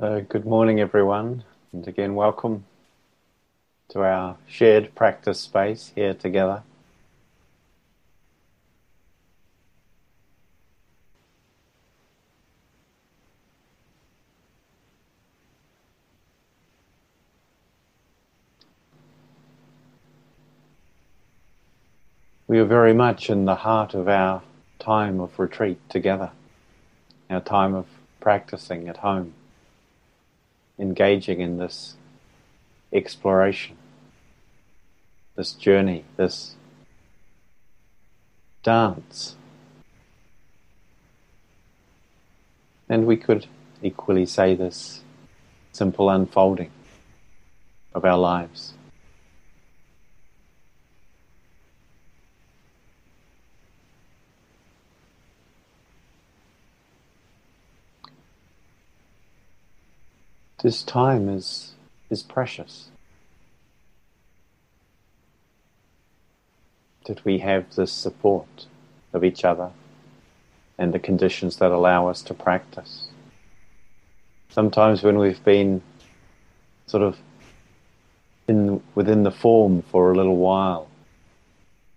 So, good morning, everyone, and again, welcome to our shared practice space here together. We are very much in the heart of our time of retreat together, our time of practicing at home engaging in this exploration, this journey, this dance. And we could equally say this simple unfolding of our lives. This time is, is precious. That we have this support of each other and the conditions that allow us to practice. Sometimes when we've been sort of in within the form for a little while,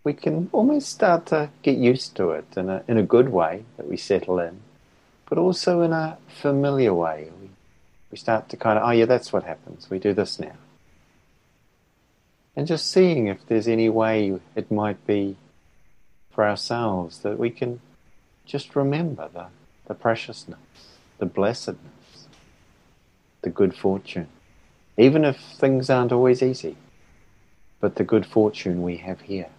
we can almost start to get used to it in a in a good way that we settle in, but also in a familiar way. We start to kind of, oh yeah, that's what happens. We do this now. And just seeing if there's any way it might be for ourselves that we can just remember the, the preciousness, the blessedness, the good fortune. Even if things aren't always easy, but the good fortune we have here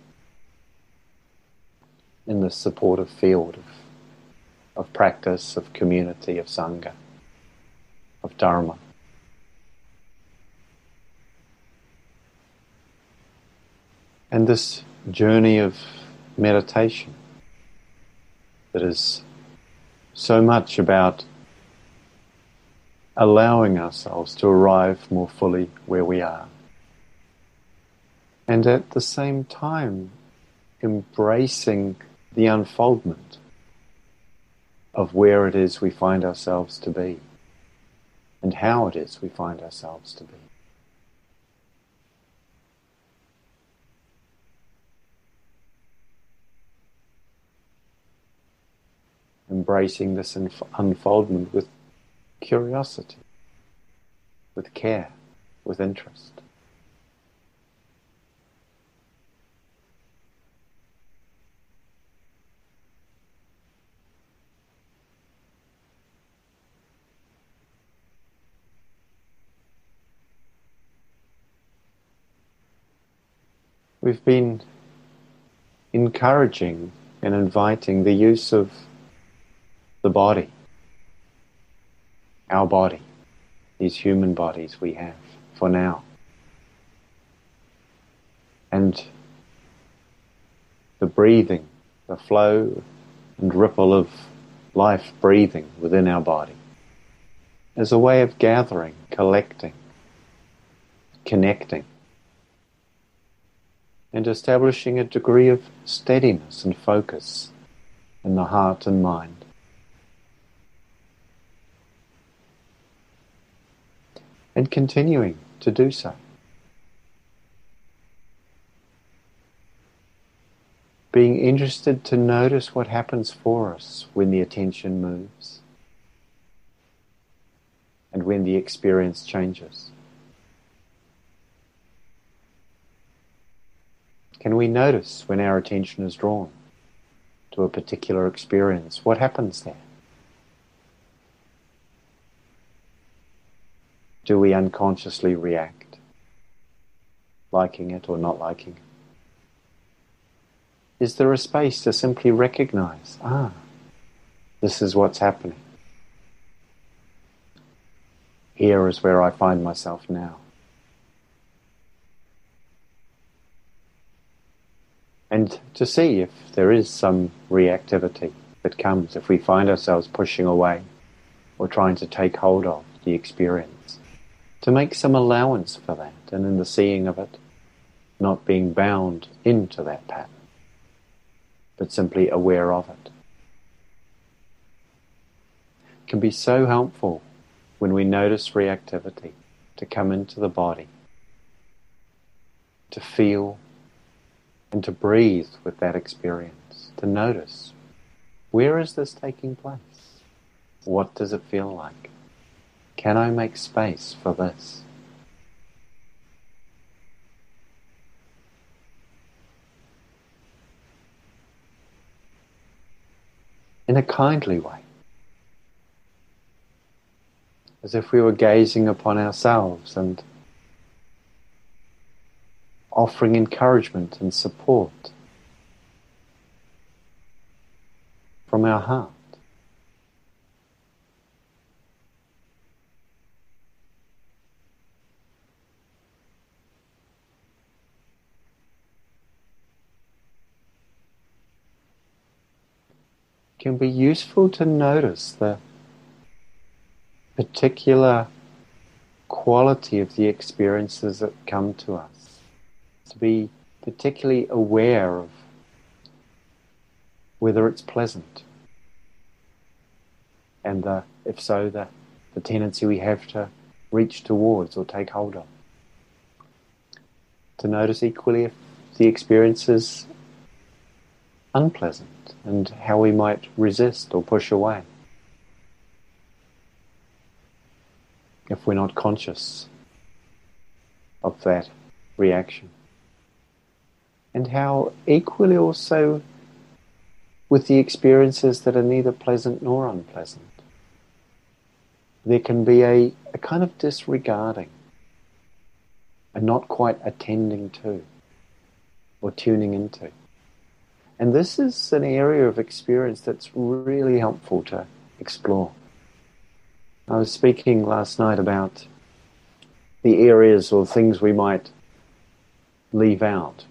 in this supportive field of, of practice, of community, of Sangha of Dharma. And this journey of meditation that is so much about allowing ourselves to arrive more fully where we are. And at the same time, embracing the unfoldment of where it is we find ourselves to be and how it is we find ourselves to be. Embracing this unfoldment with curiosity, with care, with interest. We've been encouraging and inviting the use of the body, our body, these human bodies we have for now. And the breathing, the flow and ripple of life breathing within our body as a way of gathering, collecting, connecting and establishing a degree of steadiness and focus in the heart and mind. And continuing to do so. Being interested to notice what happens for us when the attention moves and when the experience changes. Can we notice when our attention is drawn to a particular experience? What happens there? Do we unconsciously react, liking it or not liking it? Is there a space to simply recognize, ah, this is what's happening? Here is where I find myself now. And to see if there is some reactivity that comes if we find ourselves pushing away or trying to take hold of the experience. To make some allowance for that and in the seeing of it, not being bound into that pattern, but simply aware of it. Can be so helpful when we notice reactivity to come into the body, to feel and to breathe with that experience, to notice where is this taking place? What does it feel like? Can I make space for this? In a kindly way. As if we were gazing upon ourselves and offering encouragement and support from our heart. can be useful to notice the particular quality of the experiences that come to us. To be particularly aware of whether it's pleasant. And the, if so, the, the tendency we have to reach towards or take hold of. To notice equally if the experience is unpleasant and how we might resist or push away. If we're not conscious of that reaction. And how equally also with the experiences that are neither pleasant nor unpleasant. There can be a, a kind of disregarding, and not quite attending to or tuning into. And this is an area of experience that's really helpful to explore. I was speaking last night about the areas or things we might leave out.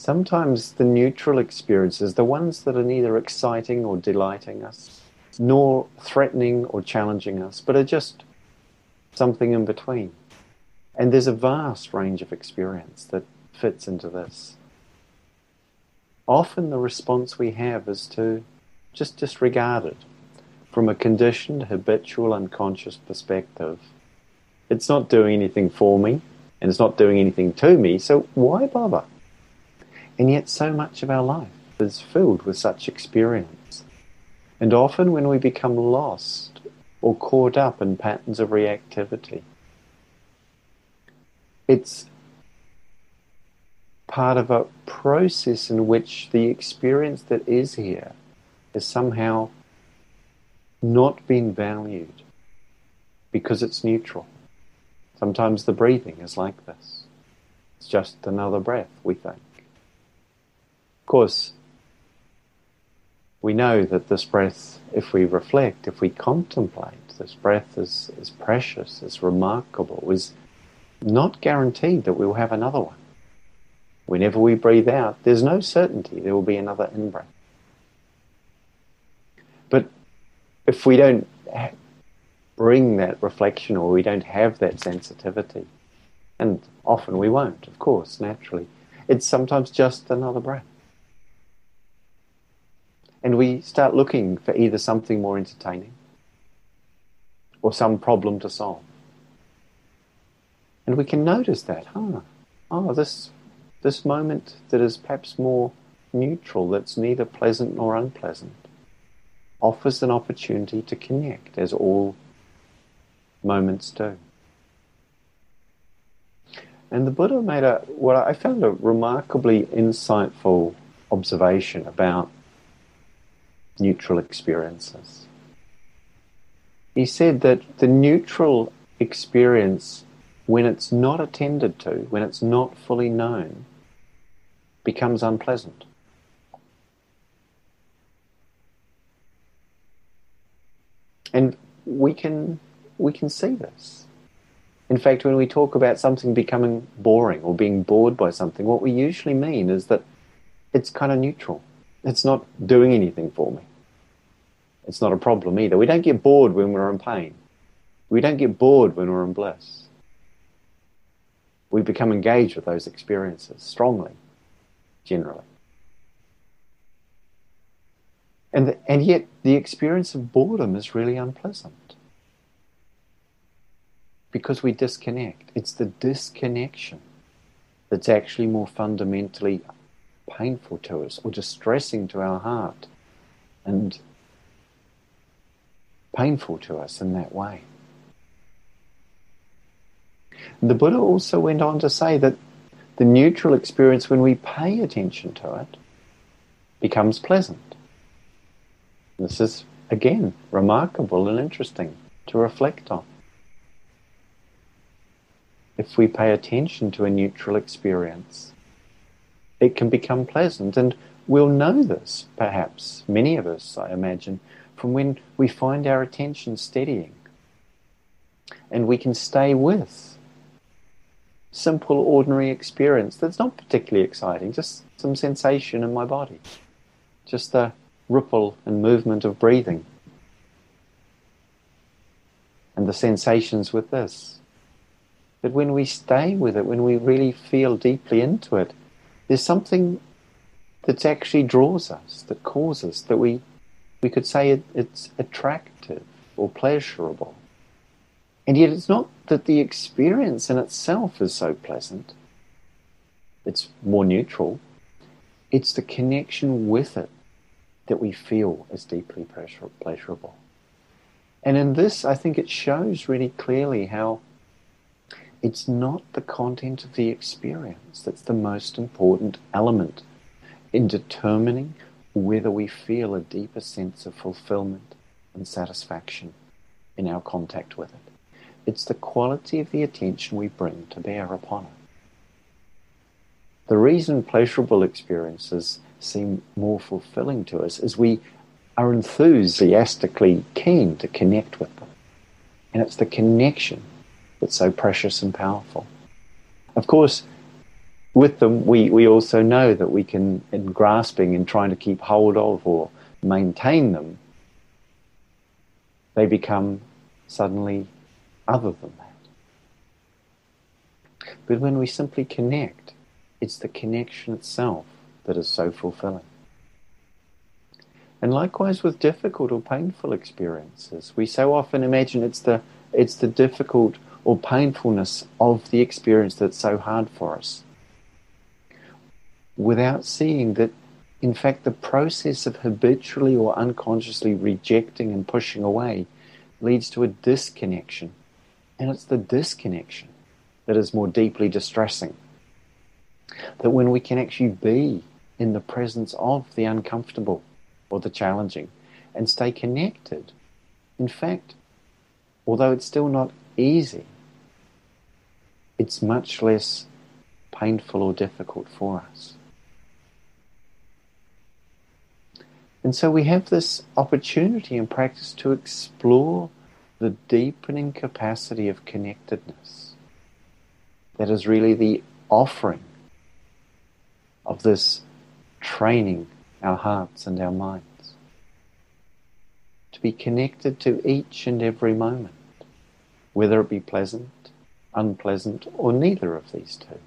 Sometimes the neutral experiences, the ones that are neither exciting or delighting us, nor threatening or challenging us, but are just something in between. And there's a vast range of experience that fits into this often the response we have is to just disregard it from a conditioned, habitual, unconscious perspective. It's not doing anything for me, and it's not doing anything to me, so why bother? And yet, so much of our life is filled with such experience. And often, when we become lost or caught up in patterns of reactivity, it's part of a process in which the experience that is here is somehow not being valued because it's neutral. Sometimes the breathing is like this. It's just another breath, we think. Of course, we know that this breath, if we reflect, if we contemplate, this breath is, is precious, is remarkable, is not guaranteed that we'll have another one. Whenever we breathe out, there's no certainty there will be another in breath. But if we don't bring that reflection or we don't have that sensitivity, and often we won't, of course, naturally, it's sometimes just another breath. And we start looking for either something more entertaining or some problem to solve. And we can notice that, huh? Oh, this this moment that is perhaps more neutral, that's neither pleasant nor unpleasant, offers an opportunity to connect, as all moments do. And the Buddha made a what I found a remarkably insightful observation about neutral experiences. He said that the neutral experience, when it's not attended to, when it's not fully known, becomes unpleasant. And we can we can see this. In fact, when we talk about something becoming boring or being bored by something, what we usually mean is that it's kind of neutral. It's not doing anything for me. It's not a problem either. We don't get bored when we're in pain. We don't get bored when we're in bliss. We become engaged with those experiences strongly generally. And, the, and yet, the experience of boredom is really unpleasant. because we disconnect. It's the disconnection that's actually more fundamentally painful to us or distressing to our heart and painful to us in that way. The Buddha also went on to say that the neutral experience, when we pay attention to it, becomes pleasant. This is, again, remarkable and interesting to reflect on. If we pay attention to a neutral experience, it can become pleasant. And we'll know this, perhaps, many of us, I imagine, from when we find our attention steadying. And we can stay with simple, ordinary experience that's not particularly exciting, just some sensation in my body, just the ripple and movement of breathing, and the sensations with this. But when we stay with it, when we really feel deeply into it, there's something that actually draws us, that causes, that we, we could say it, it's attractive or pleasurable. And yet it's not that the experience in itself is so pleasant. It's more neutral. It's the connection with it that we feel is deeply pleasurable. And in this, I think it shows really clearly how it's not the content of the experience that's the most important element in determining whether we feel a deeper sense of fulfillment and satisfaction in our contact with it. It's the quality of the attention we bring to bear upon it. The reason pleasurable experiences seem more fulfilling to us is we are enthusiastically keen to connect with them. And it's the connection that's so precious and powerful. Of course, with them, we, we also know that we can, in grasping and trying to keep hold of or maintain them, they become suddenly other than that. But when we simply connect, it's the connection itself that is so fulfilling. And likewise with difficult or painful experiences, we so often imagine it's the, it's the difficult or painfulness of the experience that's so hard for us without seeing that, in fact, the process of habitually or unconsciously rejecting and pushing away leads to a disconnection. And it's the disconnection that is more deeply distressing. That when we can actually be in the presence of the uncomfortable or the challenging and stay connected, in fact, although it's still not easy, it's much less painful or difficult for us. And so we have this opportunity in practice to explore the deepening capacity of connectedness. That is really the offering of this training our hearts and our minds. To be connected to each and every moment, whether it be pleasant, unpleasant, or neither of these two.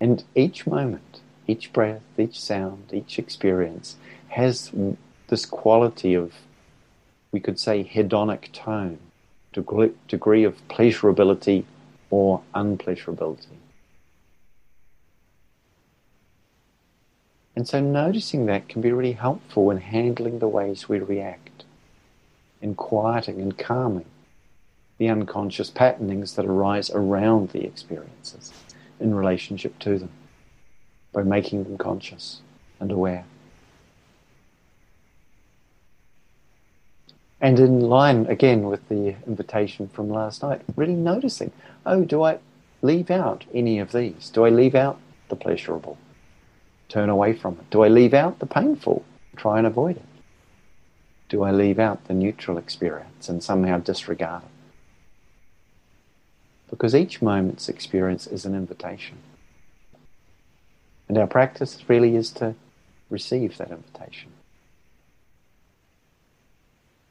And each moment each breath, each sound, each experience has this quality of, we could say, hedonic tone, degree, of pleasurability or unpleasurability. And so noticing that can be really helpful in handling the ways we react, in quieting and calming the unconscious patternings that arise around the experiences in relationship to them by making them conscious and aware. And in line again with the invitation from last night, really noticing oh, do I leave out any of these? Do I leave out the pleasurable? Turn away from it. Do I leave out the painful? Try and avoid it. Do I leave out the neutral experience and somehow disregard it? Because each moment's experience is an invitation. And our practice really is to receive that invitation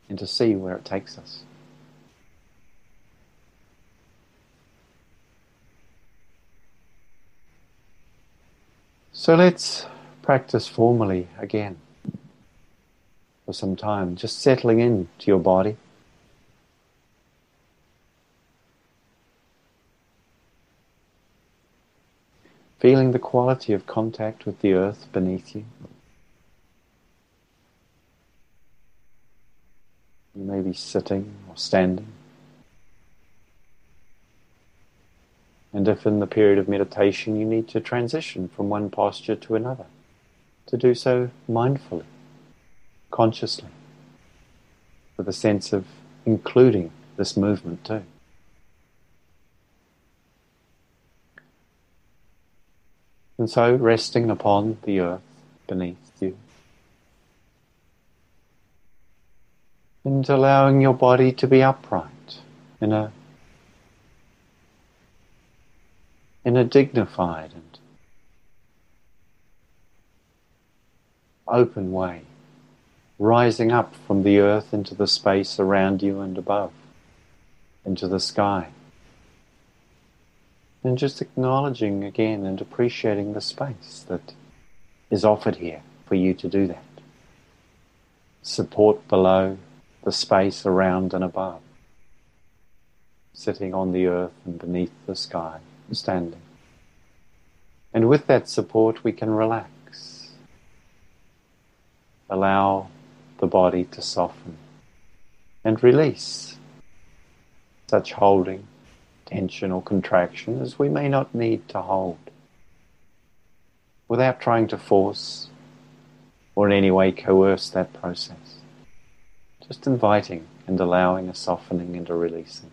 and to see where it takes us. So let's practice formally again for some time, just settling into your body, feeling the quality of contact with the earth beneath you. You may be sitting or standing. And if in the period of meditation you need to transition from one posture to another, to do so mindfully, consciously, with a sense of including this movement too. And so resting upon the earth beneath you. And allowing your body to be upright in a in a dignified and open way, rising up from the earth into the space around you and above, into the sky. And just acknowledging again and appreciating the space that is offered here for you to do that. Support below, the space around and above, sitting on the earth and beneath the sky standing. And with that support, we can relax. Allow the body to soften and release such holding, tension, or contraction as we may not need to hold without trying to force or in any way coerce that process. Just inviting and allowing a softening and a releasing.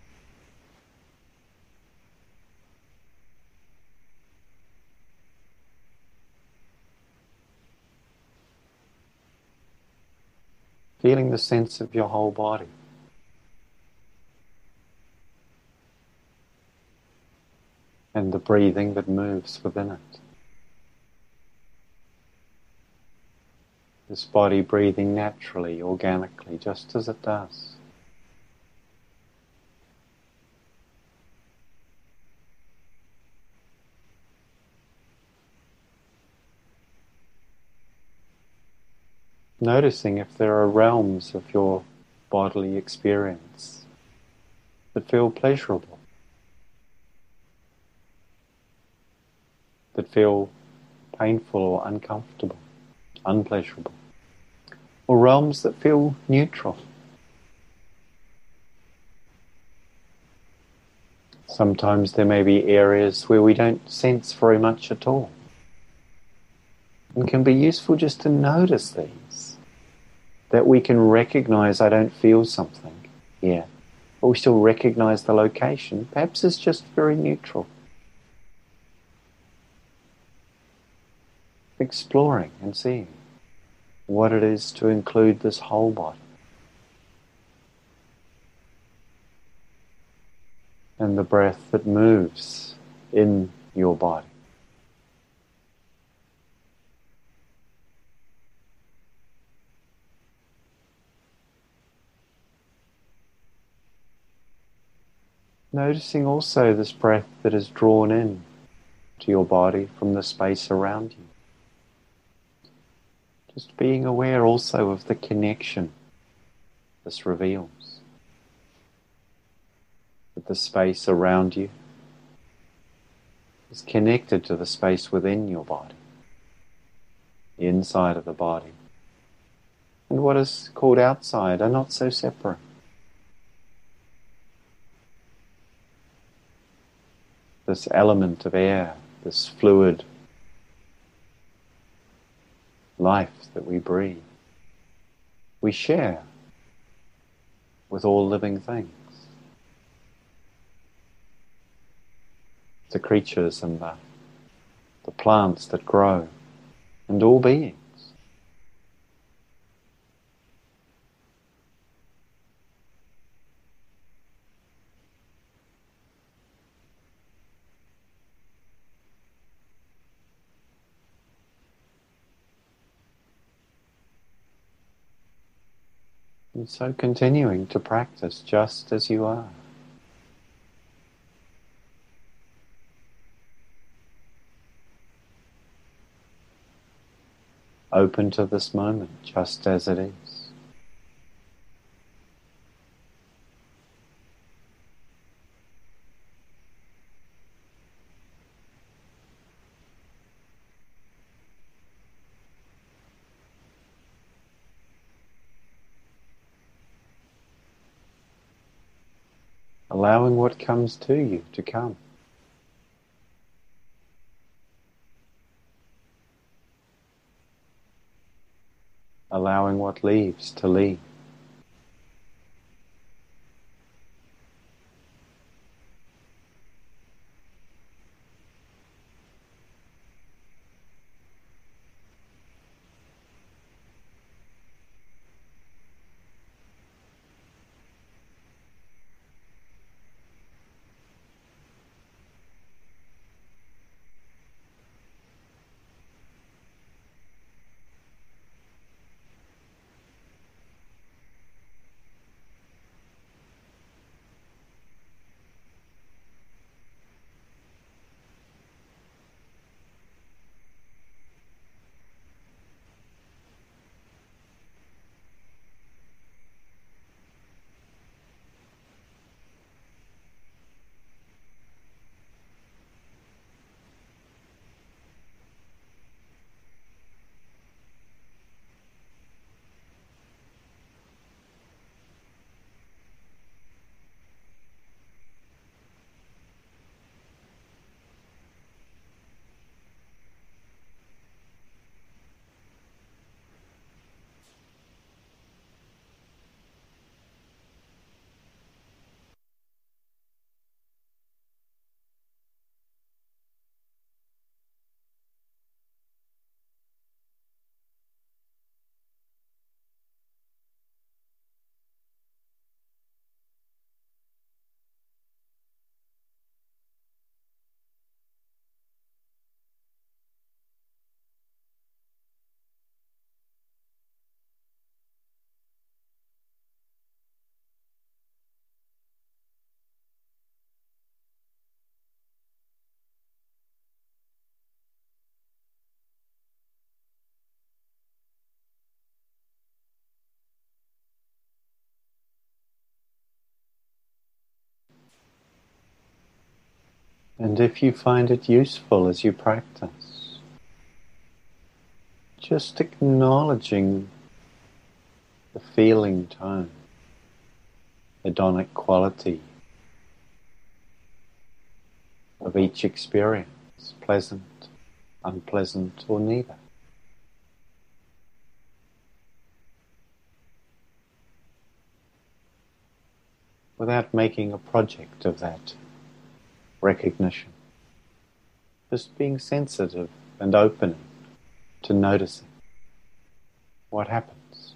feeling the sense of your whole body. And the breathing that moves within it. This body breathing naturally, organically, just as it does. Noticing if there are realms of your bodily experience that feel pleasurable, that feel painful or uncomfortable, unpleasurable, or realms that feel neutral. Sometimes there may be areas where we don't sense very much at all. And can be useful just to notice these that we can recognize I don't feel something here, but we still recognize the location. Perhaps it's just very neutral. Exploring and seeing what it is to include this whole body. And the breath that moves in your body. Noticing also this breath that is drawn in to your body from the space around you. Just being aware also of the connection this reveals. That the space around you is connected to the space within your body, the inside of the body. And what is called outside are not so separate. this element of air, this fluid life that we breathe, we share with all living things. The creatures and the, the plants that grow, and all beings. And so continuing to practice just as you are. Open to this moment just as it is. Allowing what comes to you to come. Allowing what leaves to leave. And if you find it useful as you practice, just acknowledging the feeling tone, hedonic quality of each experience, pleasant, unpleasant, or neither. Without making a project of that recognition. Just being sensitive and opening to noticing what happens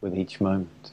with each moment.